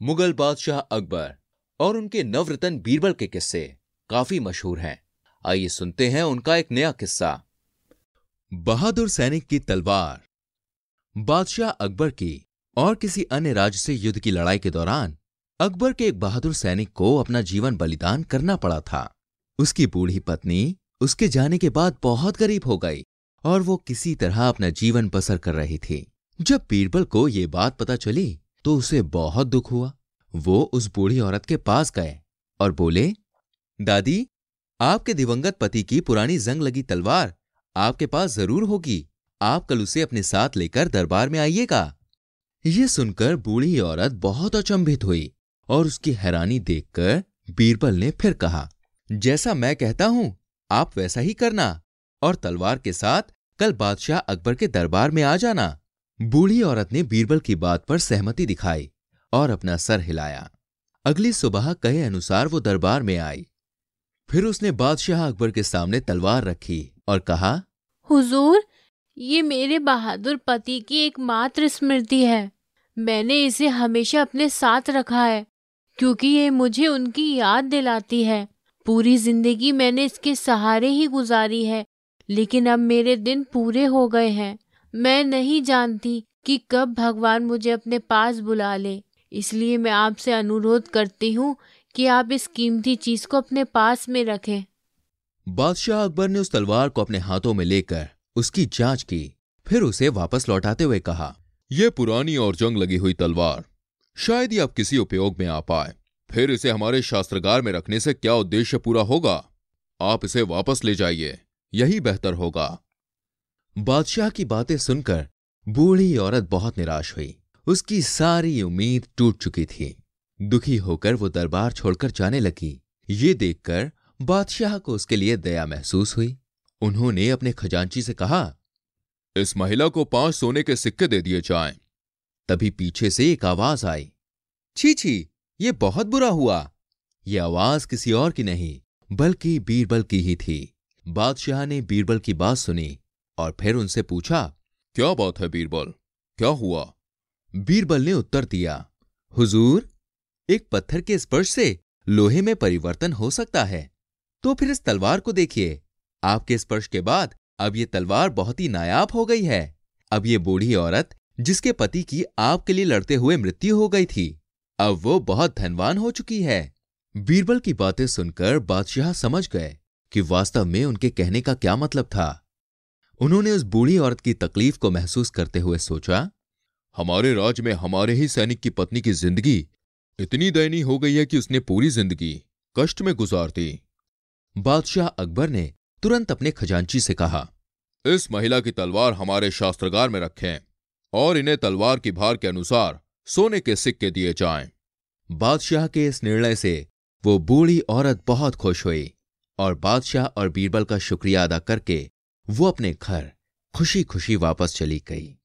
Mughal बादशाह अकबर और उनके नवरतन बीरबल के किस्से काफ़ी मशहूर हैं। आइए सुनते हैं उनका एक नया किस्सा। बहादुर सैनिक की तलवार। बादशाह अकबर की और किसी अन्य राज्य से युद्ध की लड़ाई के दौरान अकबर के एक बहादुर सैनिक को अपना जीवन बलिदान करना पड़ा था। उसकी बूढ़ी पत्नी उसके जाने के बाद बहुत गरीब हो गई और वो किसी तरह अपना जीवन बसर कर रही थी। जब बीरबल को ये बात पता चली तो उसे बहुत दुख हुआ। वो उस बूढ़ी औरत के पास गए और बोले, दादी, आपके दिवंगत पति की पुरानी जंग लगी तलवार आपके पास ज़रूर होगी। आप कल उसे अपने साथ लेकर दरबार में आइएगा। ये सुनकर बूढ़ी औरत बहुत अचंभित हुई और उसकी हैरानी देखकर बीरबल ने फिर कहा, जैसा मैं कहता हूँ, आप वैसा ही करना और तलवार के साथ कल बादशाह अकबर के दरबार में आ जाना। बूढ़ी औरत ने बीरबल की बात पर सहमति दिखाई और अपना सर हिलाया। अगली सुबह कहे अनुसार वो दरबार में आई। फिर उसने बादशाह अकबर के सामने तलवार रखी और कहा, हुजूर, ये मेरे बहादुर पति की एकमात्र स्मृति है। मैंने इसे हमेशा अपने साथ रखा है, क्योंकि ये मुझे उनकी याद दिलाती है। पूरी ज़िंदगी मैंने इसके सहारे ही गुजारी है, लेकिन अब मेरे दिन पूरे हो गए हैं। मैं नहीं जानती कि कब भगवान मुझे अपने पास बुला ले। इसलिए मैं आपसे अनुरोध करती हूँ कि आप इस कीमती चीज़ को अपने पास में रखें। बादशाह अकबर ने उस तलवार को अपने हाथों में लेकर उसकी जाँच की, फिर उसे वापस लौटाते हुए कहा यह पुरानी और जंग लगी हुई तलवार, शायद ही आप किसी उपयोग में आ पाए। फिर इसे हमारे शास्त्रगार में रखने से क्या उद्देश्य पूरा होगा? आप इसे वापस ले जाइए, यही बेहतर होगा। बादशाह की बातें सुनकर बूढ़ी औरत बहुत निराश हुई। उसकी सारी उम्मीद टूट चुकी थी। दुखी होकर वो दरबार छोड़कर जाने लगी। ये देखकर बादशाह को उसके लिए दया महसूस हुई। उन्होंने अपने खजांची से कहा, इस महिला को पाँच सोने के सिक्के दे दिए जाएँ। तभी पीछे से एक आवाज़ आई, छी छी, ये बहुत बुरा हुआ। ये आवाज़ किसी और की नहीं, बल्कि बीरबल की ही थी। बादशाह ने बीरबल की बात सुनी। और फिर उनसे पूछा, क्या बात है बीरबल? क्या हुआ? बीरबल ने उत्तर दिया, हुजूर, एक पत्थर के स्पर्श से लोहे में परिवर्तन हो सकता है। तो फिर इस तलवार को देखिए। आपके स्पर्श के बाद अब ये तलवार बहुत ही नायाब हो गई है। अब ये बूढ़ी औरत, जिसके पति की आपके लिए लड़ते हुए मृत्यु हो गई थी, अब वो बहुत धनवान हो चुकी है। बीरबल की बातें सुनकर बादशाह समझ गए कि वास्तव में उनके कहने का क्या मतलब था। उन्होंने उस बूढ़ी औरत की तकलीफ़ को महसूस करते हुए सोचा, हमारे राज्य में हमारे ही सैनिक की पत्नी की ज़िंदगी इतनी दयनीय हो गई है कि उसने पूरी ज़िंदगी कष्ट में गुजार दी बादशाह अकबर ने तुरंत अपने खजांची से कहा, इस महिला की तलवार हमारे शास्त्रगार में रखें और इन्हें तलवार की भार के अनुसार सोने के सिक्के दिए जाएँ। बादशाह के इस निर्णय से वो बूढ़ी औरत बहुत खुश हुई और बादशाह और बीरबल का शुक्रिया अदा करके वो अपने घर खुशी खुशी वापस चली गई।